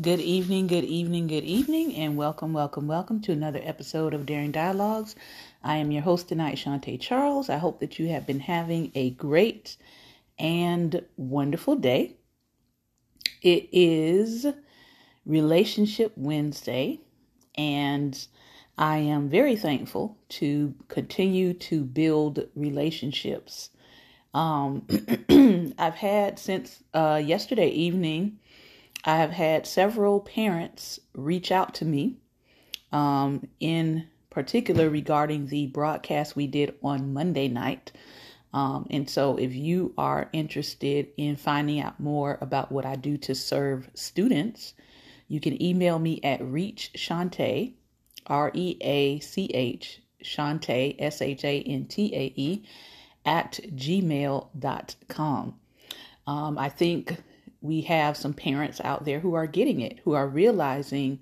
Good evening, good evening, good evening, and welcome, welcome, welcome to another episode of Daring Dialogues. I am your host tonight, Shantae Charles. I hope that you have been having a great and wonderful day. It is Relationship Wednesday, and I am very thankful to continue to build relationships. Um, I've had since uh, yesterday evening I have had several parents reach out to me, um, in particular regarding the broadcast we did on Monday night. Um, and so, if you are interested in finding out more about what I do to serve students, you can email me at reach Shantae, R E A C H, Shantae, S H A N T A E, at gmail.com. Um, I think we have some parents out there who are getting it, who are realizing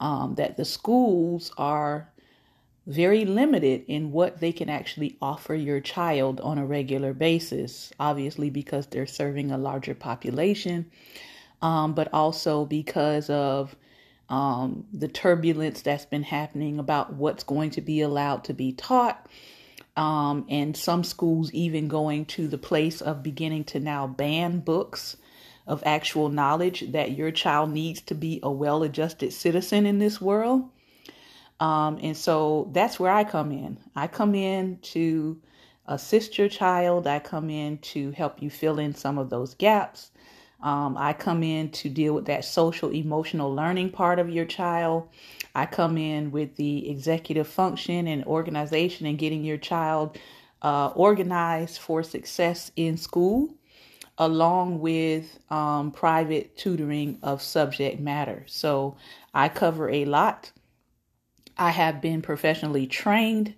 um, that the schools are very limited in what they can actually offer your child on a regular basis. Obviously, because they're serving a larger population, um, but also because of um, the turbulence that's been happening about what's going to be allowed to be taught. Um, and some schools even going to the place of beginning to now ban books of actual knowledge that your child needs to be a well adjusted citizen in this world. Um, and so that's where I come in. I come in to assist your child, I come in to help you fill in some of those gaps. Um, I come in to deal with that social emotional learning part of your child. I come in with the executive function and organization and getting your child uh, organized for success in school along with um, private tutoring of subject matter. So I cover a lot. I have been professionally trained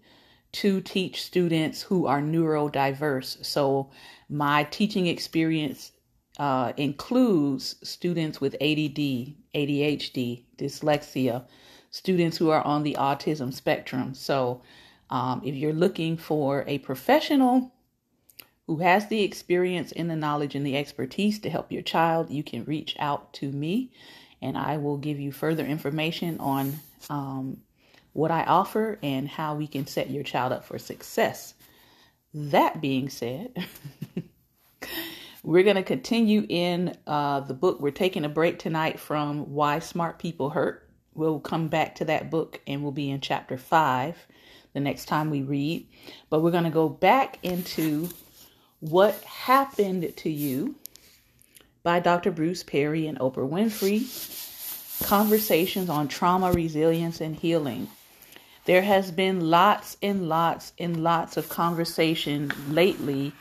to teach students who are neurodiverse. So my teaching experience uh, includes students with ADD, ADHD, dyslexia, students who are on the autism spectrum. So um, if you're looking for a professional who has the experience and the knowledge and the expertise to help your child, you can reach out to me and I will give you further information on um, what I offer and how we can set your child up for success. That being said, we're going to continue in uh, the book. We're taking a break tonight from Why Smart People Hurt. We'll come back to that book and we'll be in chapter five the next time we read. But we're going to go back into what Happened to You by Dr. Bruce Perry and Oprah Winfrey. Conversations on trauma, resilience, and healing. There has been lots and lots and lots of conversation lately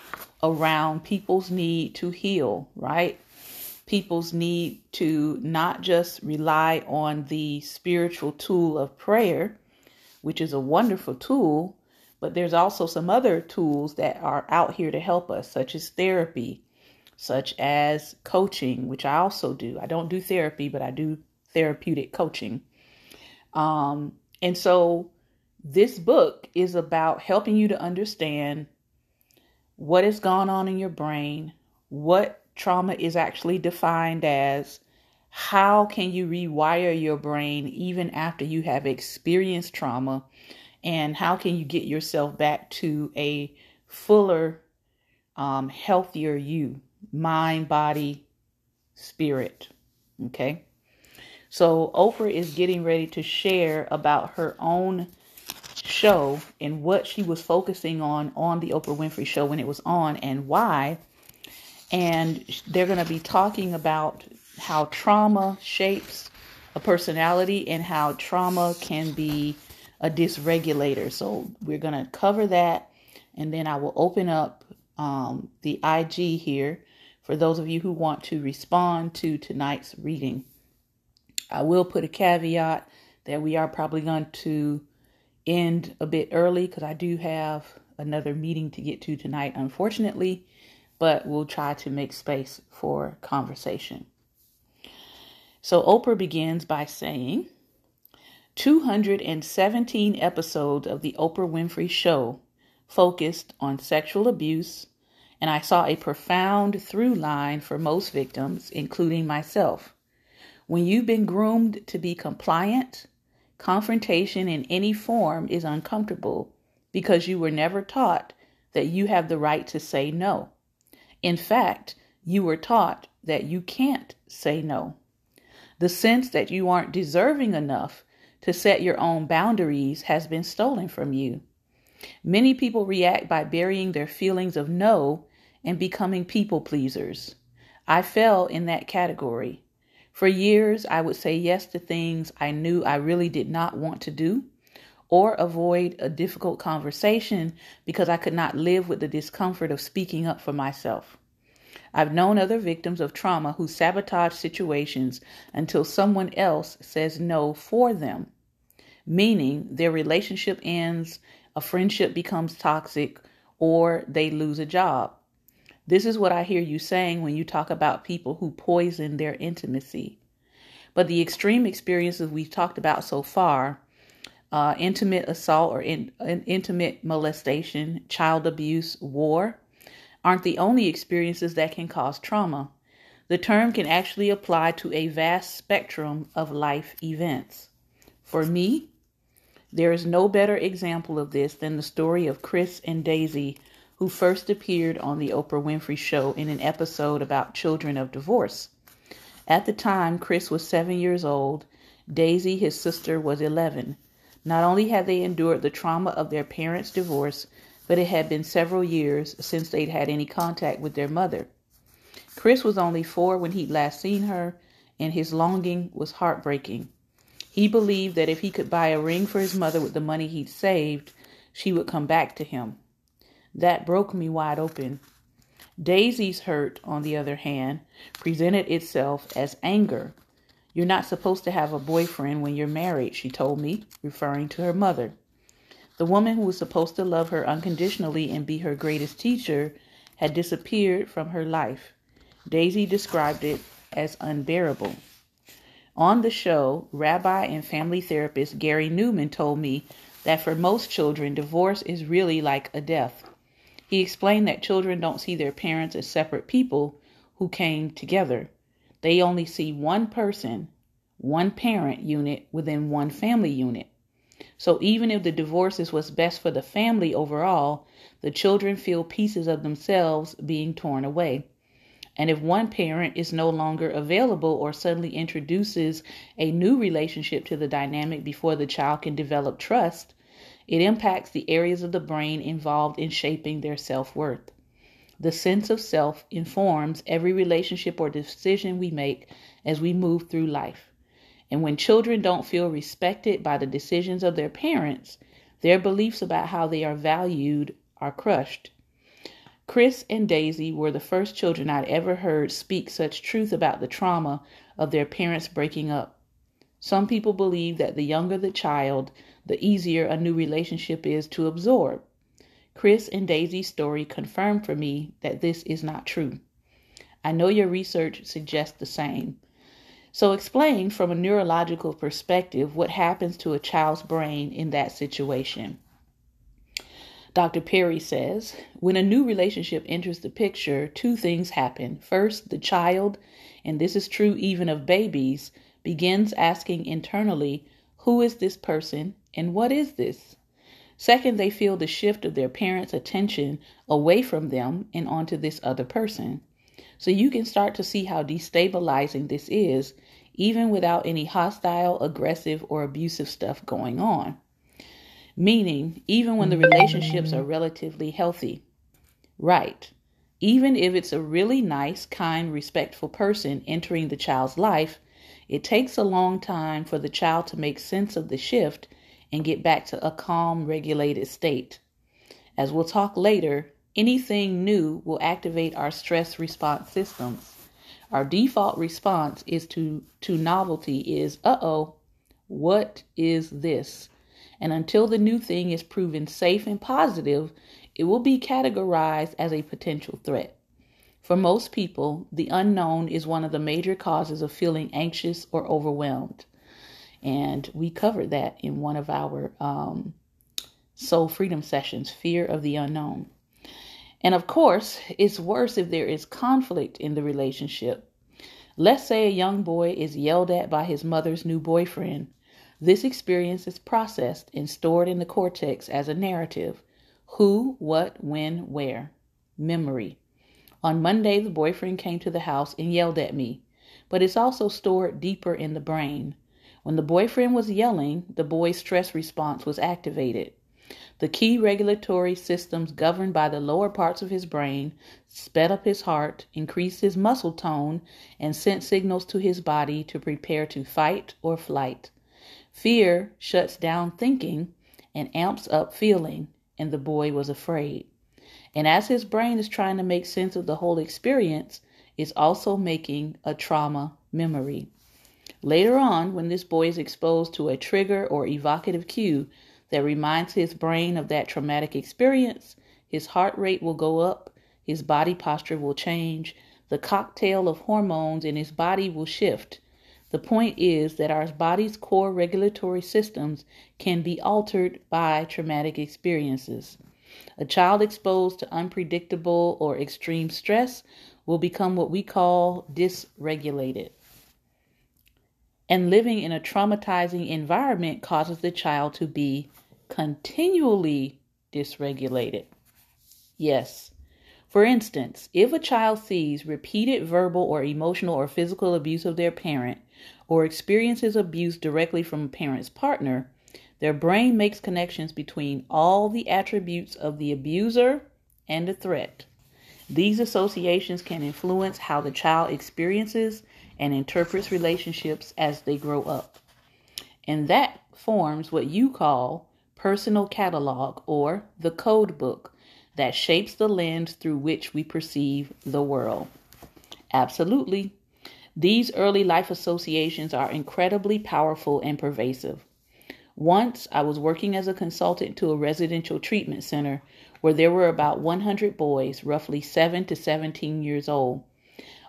around people's need to heal, right? People's need to not just rely on the spiritual tool of prayer, which is a wonderful tool, but there's also some other tools that are out here to help us, such as therapy, such as coaching, which I also do. I don't do therapy, but I do therapeutic coaching. Um, and so this book is about helping you to understand what has gone on in your brain, what trauma is actually defined as, how can you rewire your brain even after you have experienced trauma and how can you get yourself back to a fuller, um, healthier you, mind, body, spirit. Okay. So Oprah is getting ready to share about her own show and what she was focusing on on the Oprah Winfrey show when it was on and why. And they're going to be talking about how trauma shapes a personality and how trauma can be a dysregulator. So we're going to cover that and then I will open up um, the IG here for those of you who want to respond to tonight's reading. I will put a caveat that we are probably going to end a bit early because I do have another meeting to get to tonight, unfortunately, but we'll try to make space for conversation. So Oprah begins by saying, 217 episodes of The Oprah Winfrey Show focused on sexual abuse, and I saw a profound through line for most victims, including myself. When you've been groomed to be compliant, confrontation in any form is uncomfortable because you were never taught that you have the right to say no. In fact, you were taught that you can't say no. The sense that you aren't deserving enough to set your own boundaries has been stolen from you. Many people react by burying their feelings of no and becoming people pleasers. I fell in that category. For years, I would say yes to things I knew I really did not want to do or avoid a difficult conversation because I could not live with the discomfort of speaking up for myself. I've known other victims of trauma who sabotage situations until someone else says no for them, meaning their relationship ends, a friendship becomes toxic, or they lose a job. This is what I hear you saying when you talk about people who poison their intimacy. But the extreme experiences we've talked about so far uh, intimate assault or in, intimate molestation, child abuse, war aren't the only experiences that can cause trauma. The term can actually apply to a vast spectrum of life events. For me, there is no better example of this than the story of Chris and Daisy, who first appeared on The Oprah Winfrey Show in an episode about children of divorce. At the time, Chris was seven years old, Daisy, his sister, was 11. Not only had they endured the trauma of their parents' divorce, but it had been several years since they'd had any contact with their mother. Chris was only four when he'd last seen her, and his longing was heartbreaking. He believed that if he could buy a ring for his mother with the money he'd saved, she would come back to him. That broke me wide open. Daisy's hurt, on the other hand, presented itself as anger. You're not supposed to have a boyfriend when you're married, she told me, referring to her mother. The woman who was supposed to love her unconditionally and be her greatest teacher had disappeared from her life. Daisy described it as unbearable. On the show, rabbi and family therapist Gary Neuman told me that for most children, divorce is really like a death. He explained that children don't see their parents as separate people who came together. They only see one person, one parent unit within one family unit. So even if the divorce is what's best for the family overall, the children feel pieces of themselves being torn away. And if one parent is no longer available or suddenly introduces a new relationship to the dynamic before the child can develop trust, it impacts the areas of the brain involved in shaping their self worth. The sense of self informs every relationship or decision we make as we move through life. And when children don't feel respected by the decisions of their parents, their beliefs about how they are valued are crushed. Chris and Daisy were the first children I'd ever heard speak such truth about the trauma of their parents breaking up. Some people believe that the younger the child, the easier a new relationship is to absorb. Chris and Daisy's story confirmed for me that this is not true. I know your research suggests the same. So, explain from a neurological perspective what happens to a child's brain in that situation. Dr. Perry says when a new relationship enters the picture, two things happen. First, the child, and this is true even of babies, begins asking internally, Who is this person and what is this? Second, they feel the shift of their parents' attention away from them and onto this other person. So you can start to see how destabilizing this is, even without any hostile, aggressive, or abusive stuff going on. Meaning, even when the relationships are relatively healthy. Right. Even if it's a really nice, kind, respectful person entering the child's life, it takes a long time for the child to make sense of the shift and get back to a calm, regulated state. As we'll talk later, Anything new will activate our stress response systems. Our default response is to to novelty is uh-oh, what is this? And until the new thing is proven safe and positive, it will be categorized as a potential threat. For most people, the unknown is one of the major causes of feeling anxious or overwhelmed. And we covered that in one of our um, soul freedom sessions fear of the unknown. And of course, it's worse if there is conflict in the relationship. Let's say a young boy is yelled at by his mother's new boyfriend. This experience is processed and stored in the cortex as a narrative who, what, when, where. Memory. On Monday, the boyfriend came to the house and yelled at me, but it's also stored deeper in the brain. When the boyfriend was yelling, the boy's stress response was activated. The key regulatory systems governed by the lower parts of his brain sped up his heart, increased his muscle tone, and sent signals to his body to prepare to fight or flight. Fear shuts down thinking and amps up feeling, and the boy was afraid. And as his brain is trying to make sense of the whole experience, it's also making a trauma memory. Later on, when this boy is exposed to a trigger or evocative cue, that reminds his brain of that traumatic experience, his heart rate will go up, his body posture will change, the cocktail of hormones in his body will shift. The point is that our body's core regulatory systems can be altered by traumatic experiences. A child exposed to unpredictable or extreme stress will become what we call dysregulated and living in a traumatizing environment causes the child to be continually dysregulated. Yes. For instance, if a child sees repeated verbal or emotional or physical abuse of their parent or experiences abuse directly from a parent's partner, their brain makes connections between all the attributes of the abuser and the threat. These associations can influence how the child experiences and interprets relationships as they grow up. And that forms what you call personal catalog or the code book that shapes the lens through which we perceive the world. Absolutely. These early life associations are incredibly powerful and pervasive. Once I was working as a consultant to a residential treatment center where there were about 100 boys, roughly 7 to 17 years old.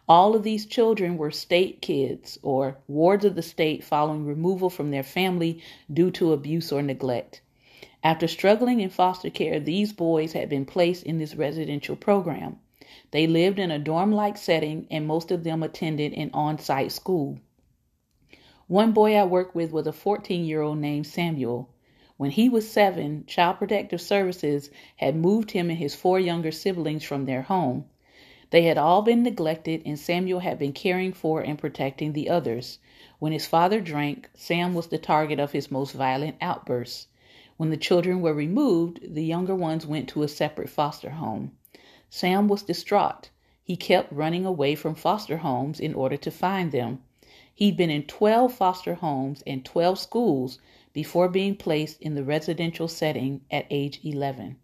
All of these children were state kids or wards of the state following removal from their family due to abuse or neglect. After struggling in foster care, these boys had been placed in this residential program. They lived in a dorm like setting and most of them attended an on site school. One boy I worked with was a 14 year old named Samuel. When he was seven, Child Protective Services had moved him and his four younger siblings from their home. They had all been neglected, and Samuel had been caring for and protecting the others. When his father drank, Sam was the target of his most violent outbursts. When the children were removed, the younger ones went to a separate foster home. Sam was distraught. He kept running away from foster homes in order to find them. He'd been in 12 foster homes and 12 schools before being placed in the residential setting at age 11.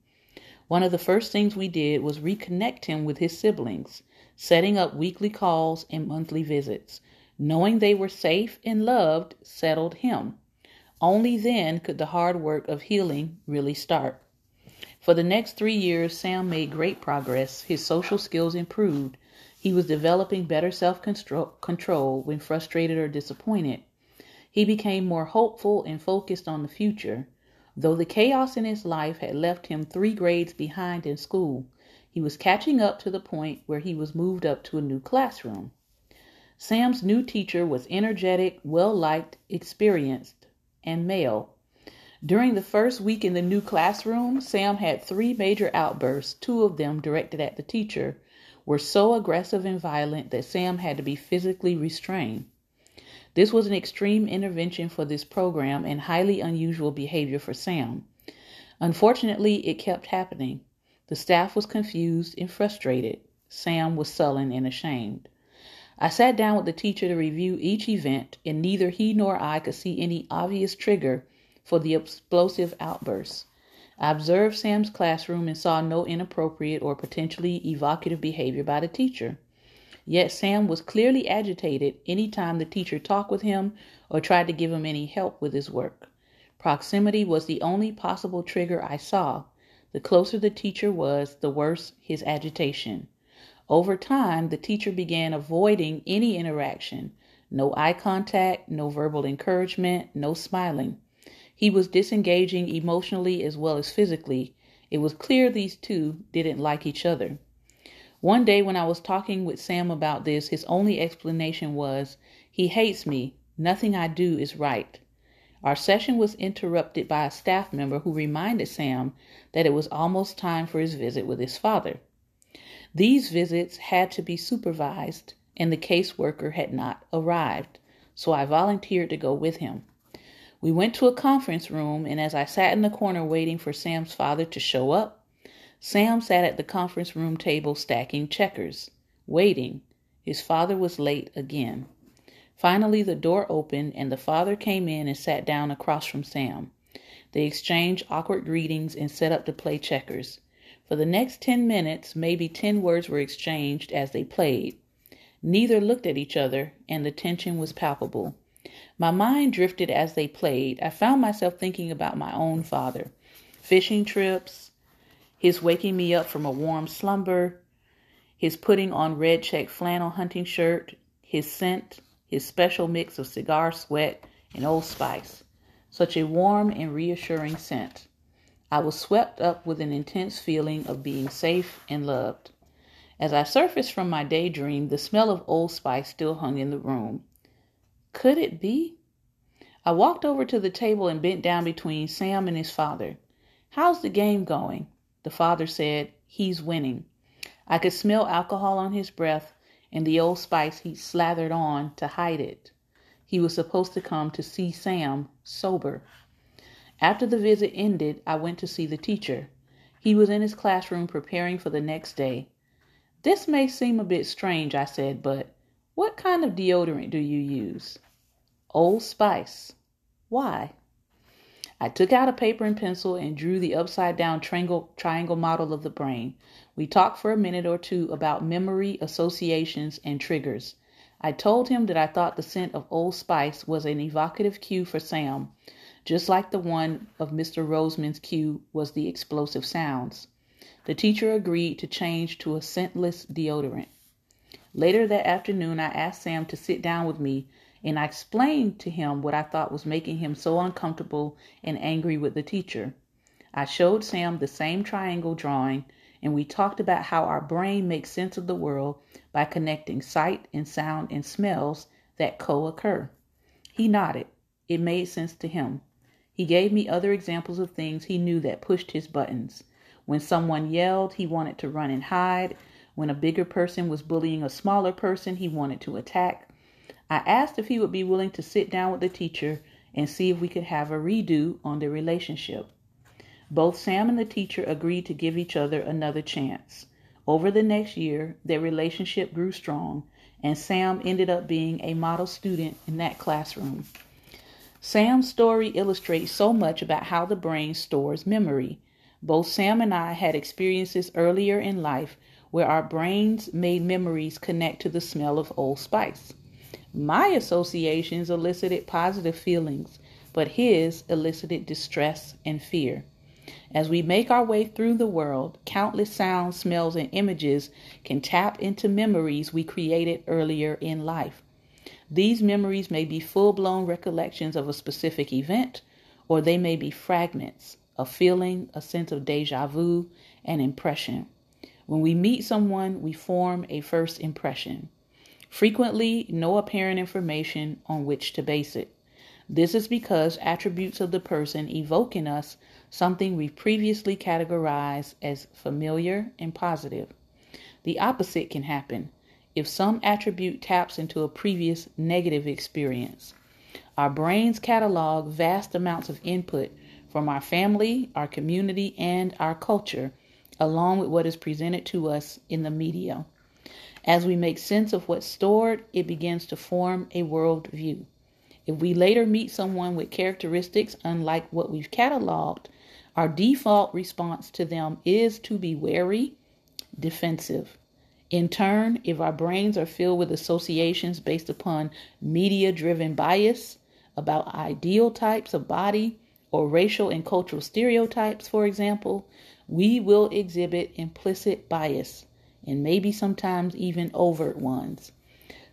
One of the first things we did was reconnect him with his siblings, setting up weekly calls and monthly visits. Knowing they were safe and loved settled him. Only then could the hard work of healing really start. For the next three years, Sam made great progress. His social skills improved. He was developing better self control when frustrated or disappointed. He became more hopeful and focused on the future. Though the chaos in his life had left him three grades behind in school, he was catching up to the point where he was moved up to a new classroom. Sam's new teacher was energetic, well liked, experienced, and male. During the first week in the new classroom, Sam had three major outbursts, two of them directed at the teacher, were so aggressive and violent that Sam had to be physically restrained. This was an extreme intervention for this program and highly unusual behavior for Sam. Unfortunately, it kept happening. The staff was confused and frustrated. Sam was sullen and ashamed. I sat down with the teacher to review each event, and neither he nor I could see any obvious trigger for the explosive outbursts. I observed Sam's classroom and saw no inappropriate or potentially evocative behavior by the teacher. Yet Sam was clearly agitated any time the teacher talked with him or tried to give him any help with his work. Proximity was the only possible trigger I saw. The closer the teacher was, the worse his agitation. Over time, the teacher began avoiding any interaction no eye contact, no verbal encouragement, no smiling. He was disengaging emotionally as well as physically. It was clear these two didn't like each other. One day when I was talking with Sam about this, his only explanation was, He hates me. Nothing I do is right. Our session was interrupted by a staff member who reminded Sam that it was almost time for his visit with his father. These visits had to be supervised, and the caseworker had not arrived, so I volunteered to go with him. We went to a conference room, and as I sat in the corner waiting for Sam's father to show up, Sam sat at the conference room table stacking checkers, waiting. His father was late again. Finally, the door opened, and the father came in and sat down across from Sam. They exchanged awkward greetings and set up to play checkers. For the next ten minutes, maybe ten words were exchanged as they played. Neither looked at each other, and the tension was palpable. My mind drifted as they played. I found myself thinking about my own father fishing trips, his waking me up from a warm slumber, his putting on red check flannel hunting shirt, his scent, his special mix of cigar sweat and Old Spice. Such a warm and reassuring scent. I was swept up with an intense feeling of being safe and loved. As I surfaced from my daydream, the smell of Old Spice still hung in the room. Could it be? I walked over to the table and bent down between Sam and his father. How's the game going? The father said, He's winning. I could smell alcohol on his breath and the Old Spice he'd slathered on to hide it. He was supposed to come to see Sam sober. After the visit ended, I went to see the teacher. He was in his classroom preparing for the next day. This may seem a bit strange, I said, but what kind of deodorant do you use? Old Spice. Why? I took out a paper and pencil and drew the upside down triangle, triangle model of the brain. We talked for a minute or two about memory, associations, and triggers. I told him that I thought the scent of Old Spice was an evocative cue for Sam, just like the one of Mr. Roseman's cue was the explosive sounds. The teacher agreed to change to a scentless deodorant. Later that afternoon, I asked Sam to sit down with me and I explained to him what I thought was making him so uncomfortable and angry with the teacher. I showed Sam the same triangle drawing and we talked about how our brain makes sense of the world by connecting sight and sound and smells that co occur. He nodded. It made sense to him. He gave me other examples of things he knew that pushed his buttons. When someone yelled, he wanted to run and hide. When a bigger person was bullying a smaller person, he wanted to attack. I asked if he would be willing to sit down with the teacher and see if we could have a redo on the relationship. Both Sam and the teacher agreed to give each other another chance. Over the next year, their relationship grew strong, and Sam ended up being a model student in that classroom. Sam's story illustrates so much about how the brain stores memory. Both Sam and I had experiences earlier in life where our brains made memories connect to the smell of Old Spice. My associations elicited positive feelings, but his elicited distress and fear. As we make our way through the world, countless sounds, smells, and images can tap into memories we created earlier in life. These memories may be full blown recollections of a specific event, or they may be fragments, a feeling, a sense of deja vu, an impression. When we meet someone, we form a first impression. Frequently, no apparent information on which to base it. This is because attributes of the person evoke in us something we previously categorized as familiar and positive. The opposite can happen if some attribute taps into a previous negative experience. Our brains catalog vast amounts of input from our family, our community, and our culture, along with what is presented to us in the media. As we make sense of what's stored, it begins to form a world view. If we later meet someone with characteristics unlike what we've cataloged, our default response to them is to be wary, defensive, in turn, if our brains are filled with associations based upon media driven bias about ideal types of body or racial and cultural stereotypes, for example, we will exhibit implicit bias and maybe sometimes even overt ones.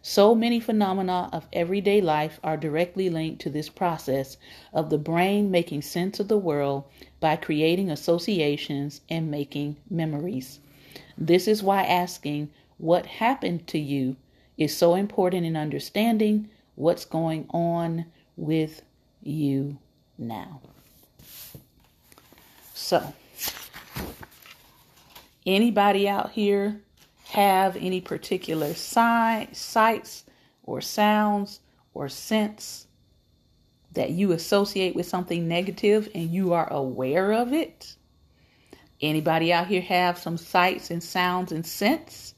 So many phenomena of everyday life are directly linked to this process of the brain making sense of the world by creating associations and making memories. This is why asking what happened to you is so important in understanding what's going on with you now. So, anybody out here have any particular si- sights or sounds or scents that you associate with something negative and you are aware of it? Anybody out here have some sights and sounds and scents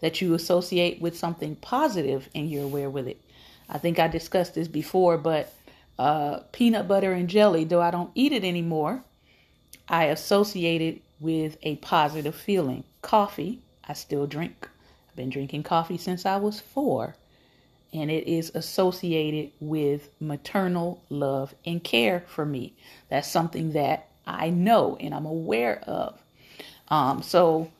that you associate with something positive and you're aware with it? I think I discussed this before, but uh, peanut butter and jelly, though I don't eat it anymore, I associate it with a positive feeling. Coffee, I still drink. I've been drinking coffee since I was four, and it is associated with maternal love and care for me. That's something that I know and I'm aware of. Um, so,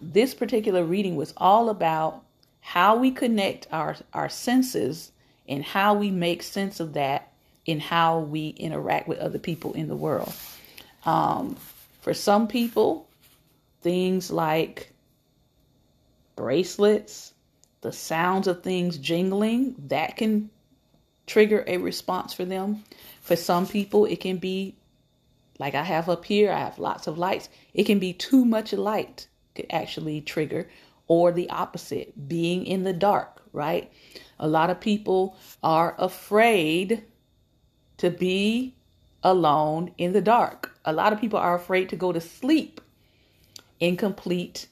this particular reading was all about how we connect our, our senses and how we make sense of that in how we interact with other people in the world. Um, for some people, things like bracelets, the sounds of things jingling, that can trigger a response for them. For some people, it can be like I have up here, I have lots of lights. It can be too much light could actually trigger, or the opposite, being in the dark, right? A lot of people are afraid to be alone in the dark. A lot of people are afraid to go to sleep in complete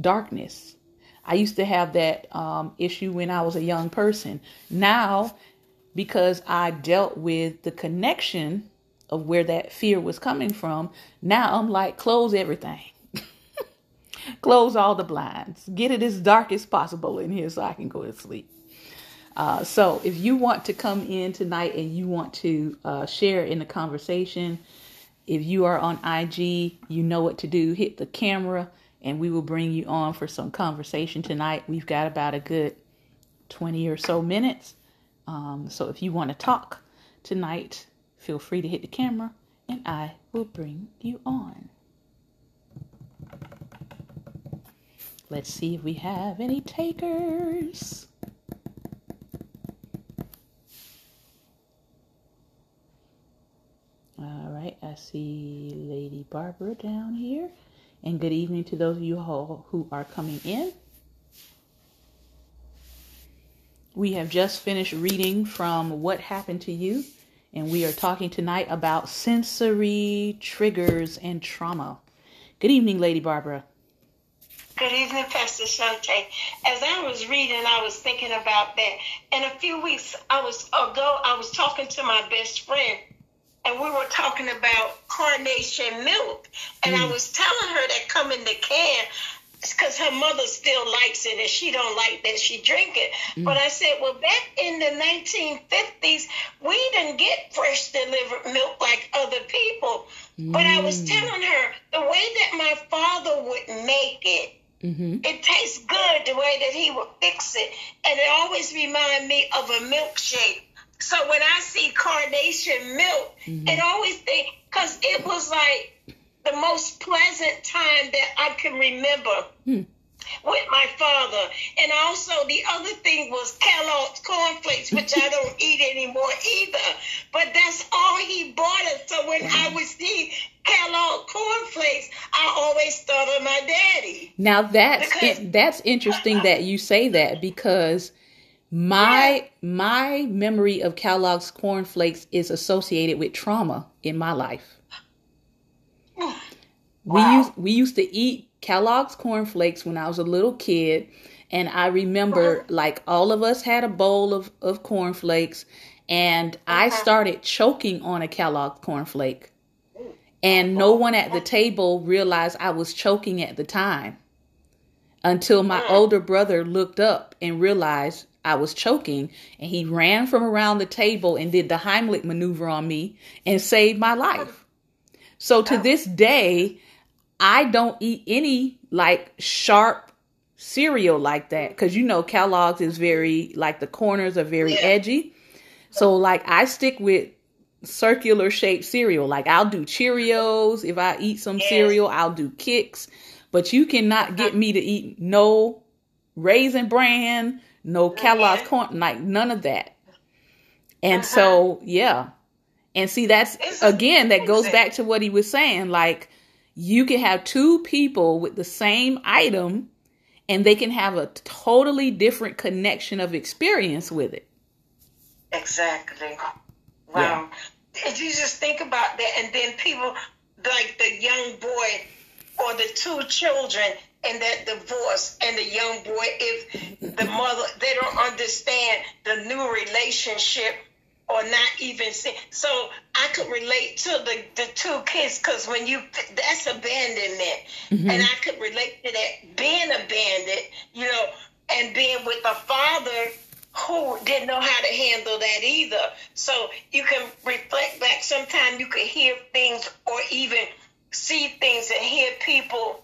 darkness. I used to have that um, issue when I was a young person. Now, because I dealt with the connection of where that fear was coming from, now I'm like, close everything. close all the blinds. Get it as dark as possible in here so I can go to sleep. Uh, so if you want to come in tonight and you want to uh, share in the conversation, if you are on IG, you know what to do. Hit the camera and we will bring you on for some conversation tonight. We've got about a good 20 or so minutes. Um, so if you want to talk tonight, feel free to hit the camera and I will bring you on. Let's see if we have any takers. All right, I see Lady Barbara down here. And good evening to those of you who are coming in. We have just finished reading from What Happened to You, and we are talking tonight about sensory triggers and trauma. Good evening, Lady Barbara. Good evening, Pastor Shantae. As I was reading, I was thinking about that. And a few weeks I was ago, I was talking to my best friend, and we were talking about carnation milk, and mm. I was telling her that come in the can because her mother still likes it and she don't like that she drink it. Mm. But I said, well, back in the 1950s, we didn't get fresh delivered milk like other people. Mm. But I was mm. telling her the way that my father would make it. Mm-hmm. It tastes good the way that he would fix it, and it always reminded me of a milkshake so when I see carnation milk, mm-hmm. it always think because it was like the most pleasant time that I can remember. Mm. With my father, and also the other thing was Kellogg's cornflakes, which I don't eat anymore either. But that's all he bought us. So when I would see Kellogg cornflakes, I always thought of my daddy. Now that's because, it, that's interesting that you say that because my my memory of Kellogg's cornflakes is associated with trauma in my life. Wow. We used we used to eat Kellogg's cornflakes when I was a little kid, and I remember uh-huh. like all of us had a bowl of of cornflakes, and uh-huh. I started choking on a Kellogg's cornflake, and no one at the table realized I was choking at the time until my uh-huh. older brother looked up and realized I was choking, and he ran from around the table and did the Heimlich maneuver on me and saved my life. So to this day, I don't eat any like sharp cereal like that because you know Kellogg's is very like the corners are very yeah. edgy. So like I stick with circular shaped cereal. Like I'll do Cheerios if I eat some cereal. I'll do Kix. but you cannot get me to eat no raisin bran, no Kellogg's corn, like none of that. And Uh-huh. so, yeah. And see, that's again, that goes back to what he was saying. Like, you can have two people with the same item and they can have a totally different connection of experience with it. Exactly. Wow. Did you just think about that? And then people like the young boy or the two children in that divorce and the young boy, if the mother, they don't understand the new relationship or not even see. So I could relate to the, the two kids because when you, that's abandonment. Mm-hmm. And I could relate to that being abandoned, you know, and being with a father who didn't know how to handle that either. So you can reflect back. Sometimes you can hear things or even see things and hear people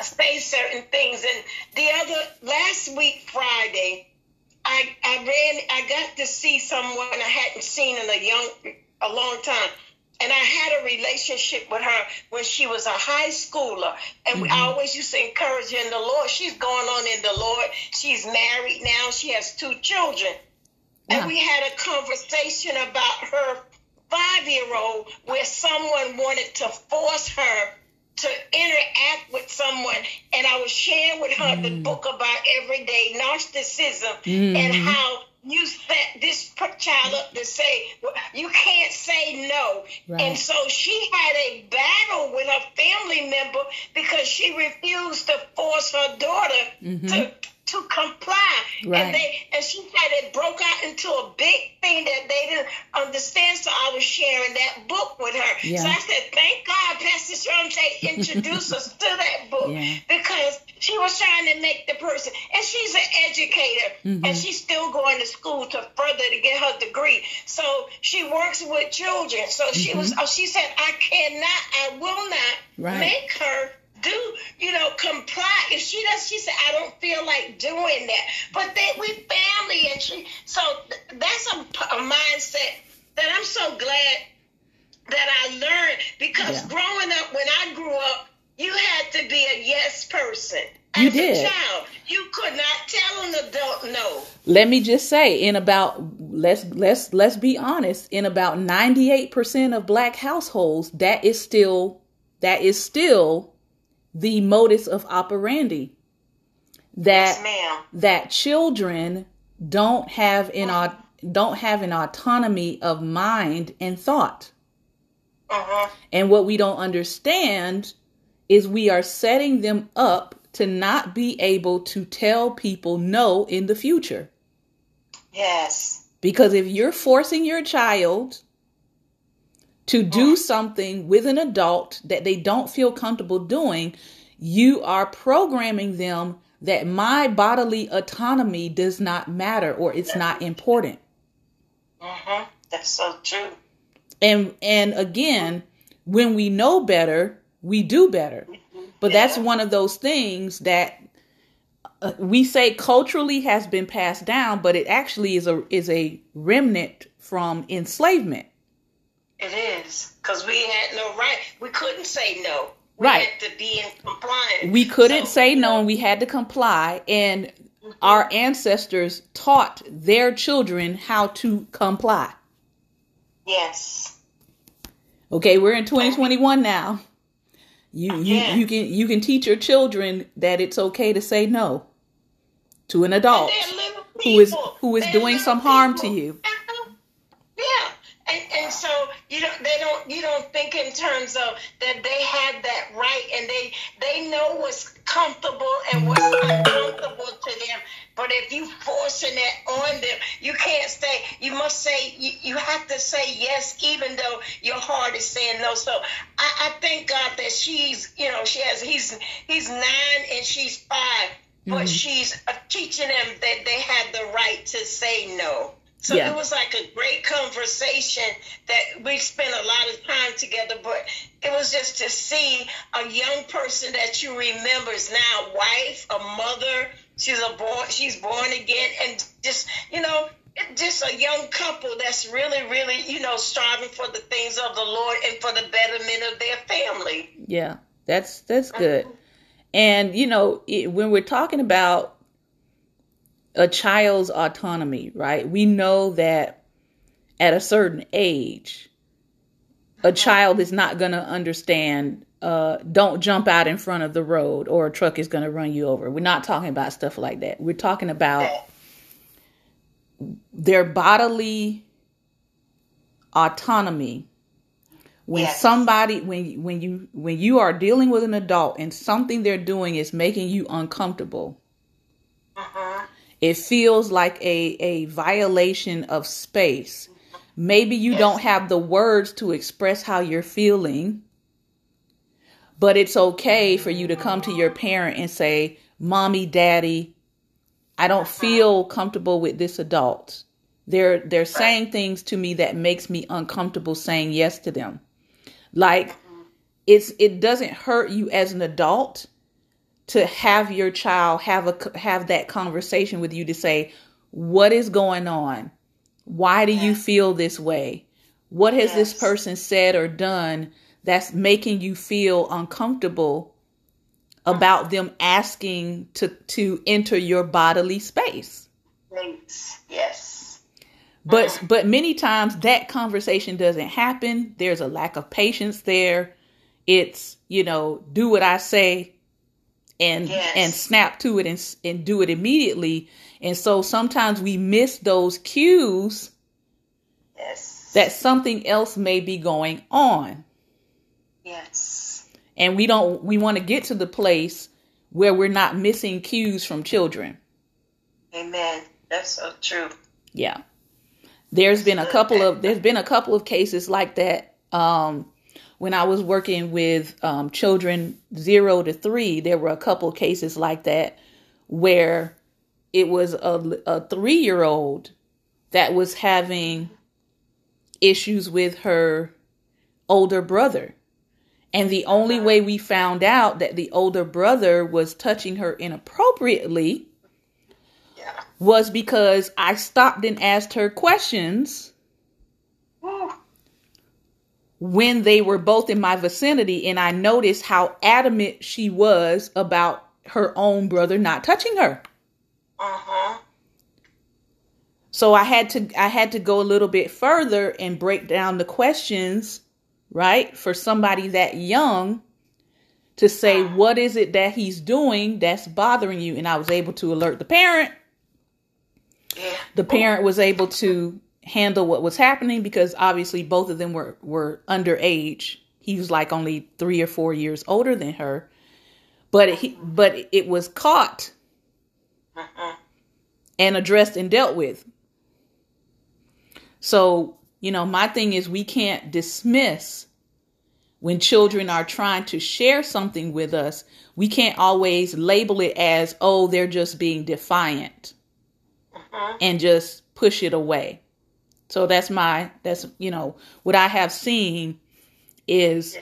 say certain things. And the other last week Friday, I I ran. I got to see someone I hadn't seen in a young a long time. And I had a relationship with her when she was a high schooler. And we I always used to encourage her in the Lord. She's going on in the Lord. She's married now. She has two children. Yeah. And we had a conversation about her five year old where someone wanted to force her to interact with someone. And I was sharing with her the mm. book about everyday narcissism mm. and how you set this child up to say, well, you can't say no. Right. And so she had a battle with her family member because she refused to force her daughter to mm-hmm. To comply. Right. And they and she said it broke out into a big thing that they didn't understand. So I was sharing that book with her. Yeah. So I said, Thank God Pastor Shantae introduced us to that book Yeah. because she was trying to make the person and she's an educator Mm-hmm. and she's still going to school to further to get her degree. So she works with children. So she was oh, she said, I cannot, I will not Mm-hmm. Right. make her do, you know, comply. If she does, she said, I don't feel like doing that. But that we family, and she, so th- that's a mindset that I'm so glad that I learned because Yeah. growing up, when I grew up, you had to be a yes person. You As did. a child, you could not tell an adult no. Let me just say, in about let's let's let's be honest, in about 98% of black households, that is still that is still the modus of operandi. That Yes, that children don't have an don't have an autonomy of mind and thought. Uh-huh. And what we don't understand is we are setting them up to not be able to tell people no in the future. Yes. Because if you're forcing your child to do something with an adult that they don't feel comfortable doing, you are programming them that my bodily autonomy does not matter or it's not important. Uh-huh. That's so true. And and again, when we know better, we do better. But that's one of those things that uh, we say culturally has been passed down, but it actually is a is a remnant from enslavement. It is. Because we had no right. We couldn't say no. We Right. had to be in compliance. We couldn't So, say no and we had to comply and mm-hmm. our ancestors taught their children how to comply. Yes. Okay, we're in 2021 now. You you Yeah. you can you can teach your children that it's okay to say no to an adult who is who is They're doing some harm to you. Yeah, and and so you don't they don't you don't think in terms of that they have that right and they they know what's comfortable and what's uncomfortable to them. But if you forcing it on them, you can't say. You must say. You, you have to say yes, even though your heart is saying no. So I, I thank God that she's you know she has he's he's nine and she's 5 but she's uh, teaching them that they have the right to say no. So Yeah. it was like a great conversation that we spent a lot of time together, but it was just to see a young person that you remember is now a wife, a mother. She's a born, she's born again, and just you know, just a young couple that's really, really you know striving for the things of the Lord and for the betterment of their family. Yeah, that's that's good. Uh-huh. And, you know, it, when we're talking about a child's autonomy, right, we know that at a certain age, a child is not going to understand uh, don't jump out in front of the road or a truck is going to run you over. We're not talking about stuff like that. We're talking about their bodily autonomy when yes. somebody when when you when you are dealing with an adult and something they're doing is making you uncomfortable uh-huh. It feels like a a violation of space. Maybe you don't have the words to express how you're feeling but it's okay for you to come to your parent and say mommy daddy i don't uh-huh. feel comfortable with this adult. They're they're saying things to me that makes me uncomfortable saying yes to them. Like it's it doesn't hurt you as an adult to have your child have a have that conversation with you to say what is going on? Why do you feel this way? What has yes. this person said or done that's making you feel uncomfortable about them asking to to enter your bodily space? Yes. But but many times that conversation doesn't happen. There's a lack of patience there. It's, you know, do what I say and yes. and snap to it and and do it immediately. And so sometimes we miss those cues. Yes. That something else may be going on. Yes. And we don't we want to get to the place where we're not missing cues from children. Amen. That's so true. Yeah. There's been a couple of there's been a couple of cases like that. Um, when I was working with um, children zero to three, there were a couple cases like that where it was a, a three year old that was having issues with her older brother. And the only way we found out that the older brother was touching her inappropriately was because I stopped and asked her questions when they were both in my vicinity, and I noticed how adamant she was about her own brother not touching her. Uh-huh. So I had to I had to go a little bit further and break down the questions, right, for somebody that young to say uh-huh. what is it that he's doing that's bothering you and I was able to alert the parent Yeah. the parent was able to handle what was happening because obviously both of them were were underage. He was like only three or four years older than her, but he but it was caught and addressed and dealt with. So you know, my thing is we can't dismiss when children are trying to share something with us. We can't always label it as, oh, they're just being defiant uh-huh. and just push it away. So that's my that's you know what I have seen is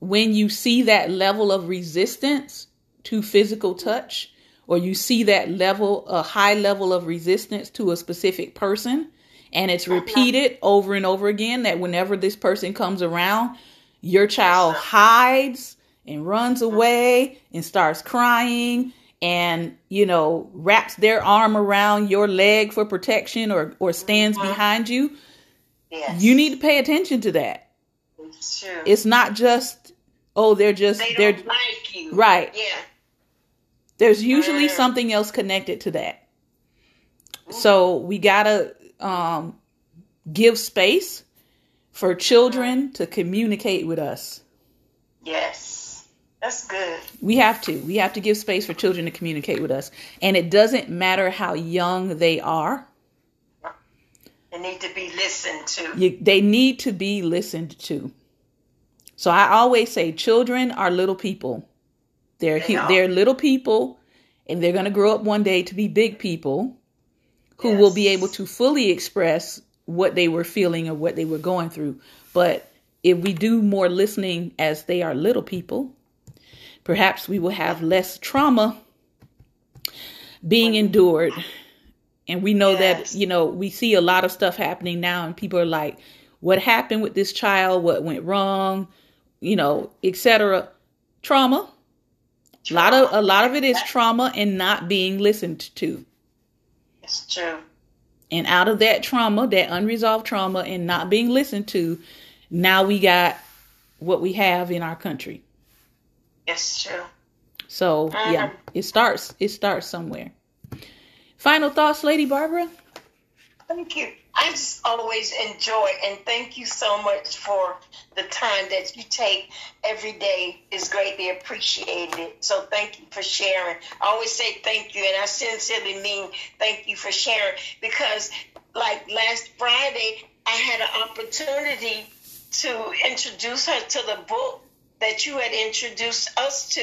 when you see that level of resistance to physical touch or you see that level a high level of resistance to a specific person and it's uh-huh. repeated over and over again that whenever this person comes around your child hides and runs uh-huh. away and starts crying and you know wraps their arm around your leg for protection or or stands mm-hmm. behind you yes. you need to pay attention to that it's true it's not just oh they're just they they're like you right yeah there's usually mm. something else connected to that mm. so we gotta um give space for children mm. to communicate with us yes that's good. We have to. We have to give space for children to communicate with us. And it doesn't matter how young they are. They need to be listened to. You, they need to be listened to. So I always say children are little people. They're they they're little people and they're going to grow up one day to be big people who yes. will be able to fully express what they were feeling or what they were going through. But if we do more listening as they are little people, Perhaps we will have less trauma being endured. And we know yes. that, you know, we see a lot of stuff happening now, and people are like, what happened with this child? What went wrong? You know, etc. Trauma. A lot of a lot of it is trauma and not being listened to. It's true. And out of that trauma, that unresolved trauma and not being listened to, now we got what we have in our country. It's true. So yeah, Mhm. it starts it starts somewhere. Final thoughts, Lady Barbara? Thank you. I just always enjoy and thank you so much for the time that you take every day is greatly appreciated. So thank you for sharing. I always say thank you and I sincerely mean thank you for sharing because like last Friday I had an opportunity to introduce her to the book that you had introduced us to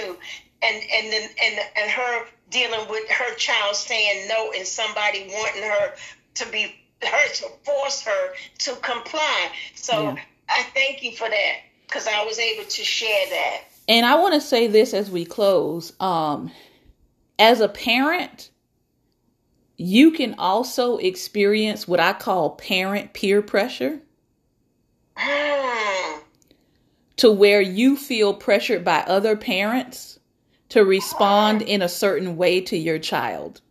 and and then and and her dealing with her child saying no and somebody wanting her to be her to force her to comply. So Yeah. I thank you for that because I was able to share that. And I want to say this as we close. Um, as a parent, you can also experience what I call parent peer pressure Hmm. To where you feel pressured by other parents to respond in a certain way to your child.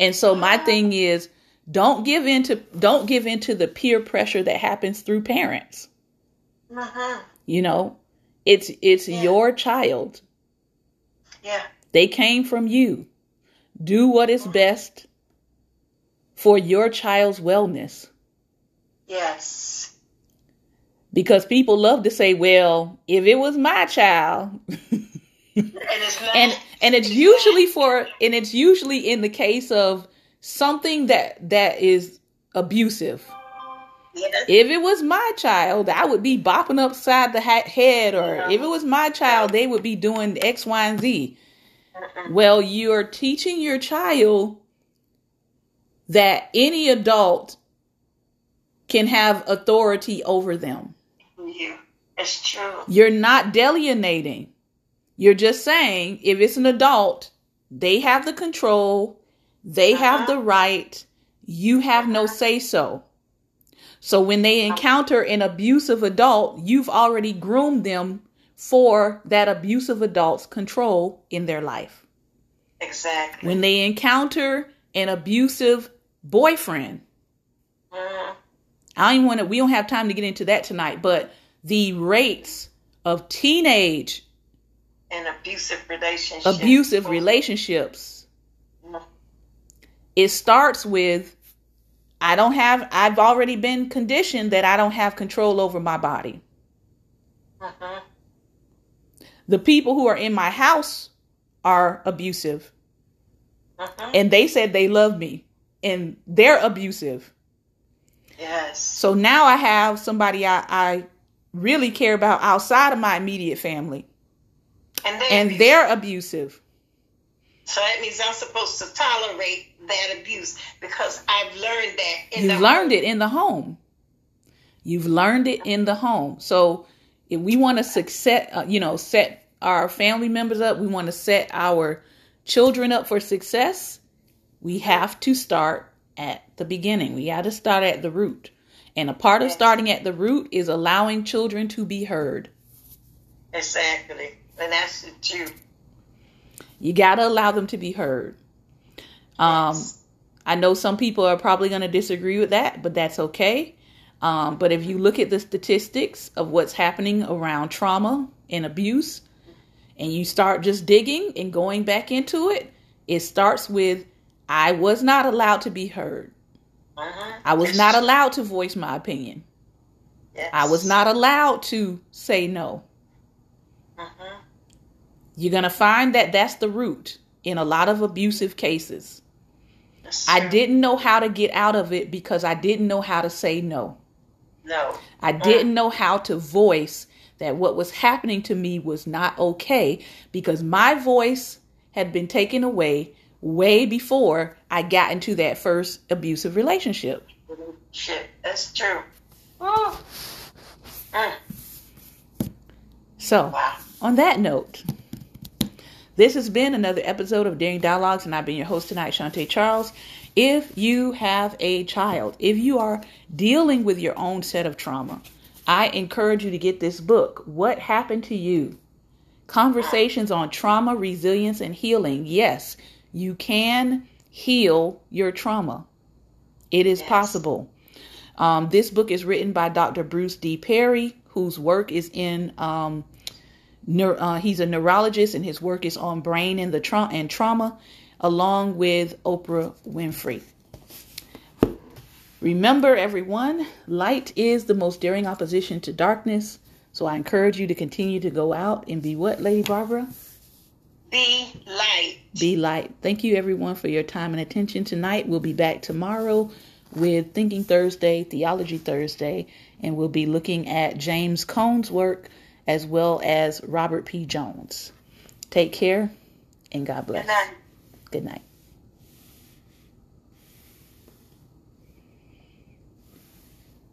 And so my thing is don't give into don't give into the peer pressure that happens through parents. Mhm. You know, it's it's Yeah. your child. Yeah. They came from you. Do what is best for your child's wellness. Yes. Because people love to say, well, if it was my child, And and and it's usually for and it's usually in the case of something that that is abusive. yes. If it was my child, I would be bopping upside the head, or Yeah. if it was my child, they would be doing X, Y, and Z. Mm-mm. Well, you're teaching your child that any adult can have authority over them. You. It's true. You're not delineating. You're just saying if it's an adult, they have the control, they have Uh-huh. the right, you have no say so. So when they encounter an abusive adult, you've already groomed them for that abusive adult's control in their life. Exactly. When they encounter an abusive boyfriend, Mhm. I don't want to, we don't have time to get into that tonight, but the rates of teenage and abusive relationship. abusive relationships, Mhm. it starts with I don't have, I've already been conditioned that I don't have control over my body. Mhm. The people who are in my house are abusive, Mhm. and they said they love me, and they're abusive. Yes. So now I have somebody I, I really care about outside of my immediate family, And, they and they're abusive. So that means I'm supposed to tolerate that abuse because I've learned that in You've the learned it in the home. You've learned it in the home. So if we want to success, uh, you know, set our family members up, we want to set our children up for success. We have to start at the beginning. We got to start at the root. And a part of starting at the root is allowing children to be heard. Exactly. And that's the truth. You got to allow them to be heard. Um, Yes. I know some people are probably going to disagree with that, but that's okay. Um, but if you look at the statistics of what's happening around trauma and abuse, and you start just digging and going back into it, it starts with I was not allowed to be heard. Mhm. I was not allowed to voice my opinion. Yes. I was not allowed to say no. Mhm. You're going to find that that's the root in a lot of abusive cases. That's I didn't know how to get out of it because I didn't know how to say no. No. I didn't know how to voice that what was happening to me was not okay because my voice had been taken away way before I got into that first abusive relationship. Shit. That's true. Oh. Mm. So, Wow. on that note, this has been another episode of Daring Dialogues, and I've been your host tonight, Shantae Charles. If you have a child, if you are dealing with your own set of trauma, I encourage you to get this book, What Happened to You? conversations on trauma, resilience, and healing. Yes, you can heal your trauma. It is yes. possible. Um, this book is written by Dr. Bruce D. Perry, whose work is in um, uh, he's a neurologist, and his work is on brain and the tra- and trauma, along with Oprah Winfrey. Remember, everyone, light is the most daring opposition to darkness. So I encourage you to continue to go out and be what, Lady Barbara? Be light. Be light. Thank you, everyone, for your time and attention tonight. We'll be back tomorrow with Thinking Thursday, Theology Thursday, and we'll be looking at James Cone's work as well as Robert P. Jones. Take care and God bless. Good night. Good night.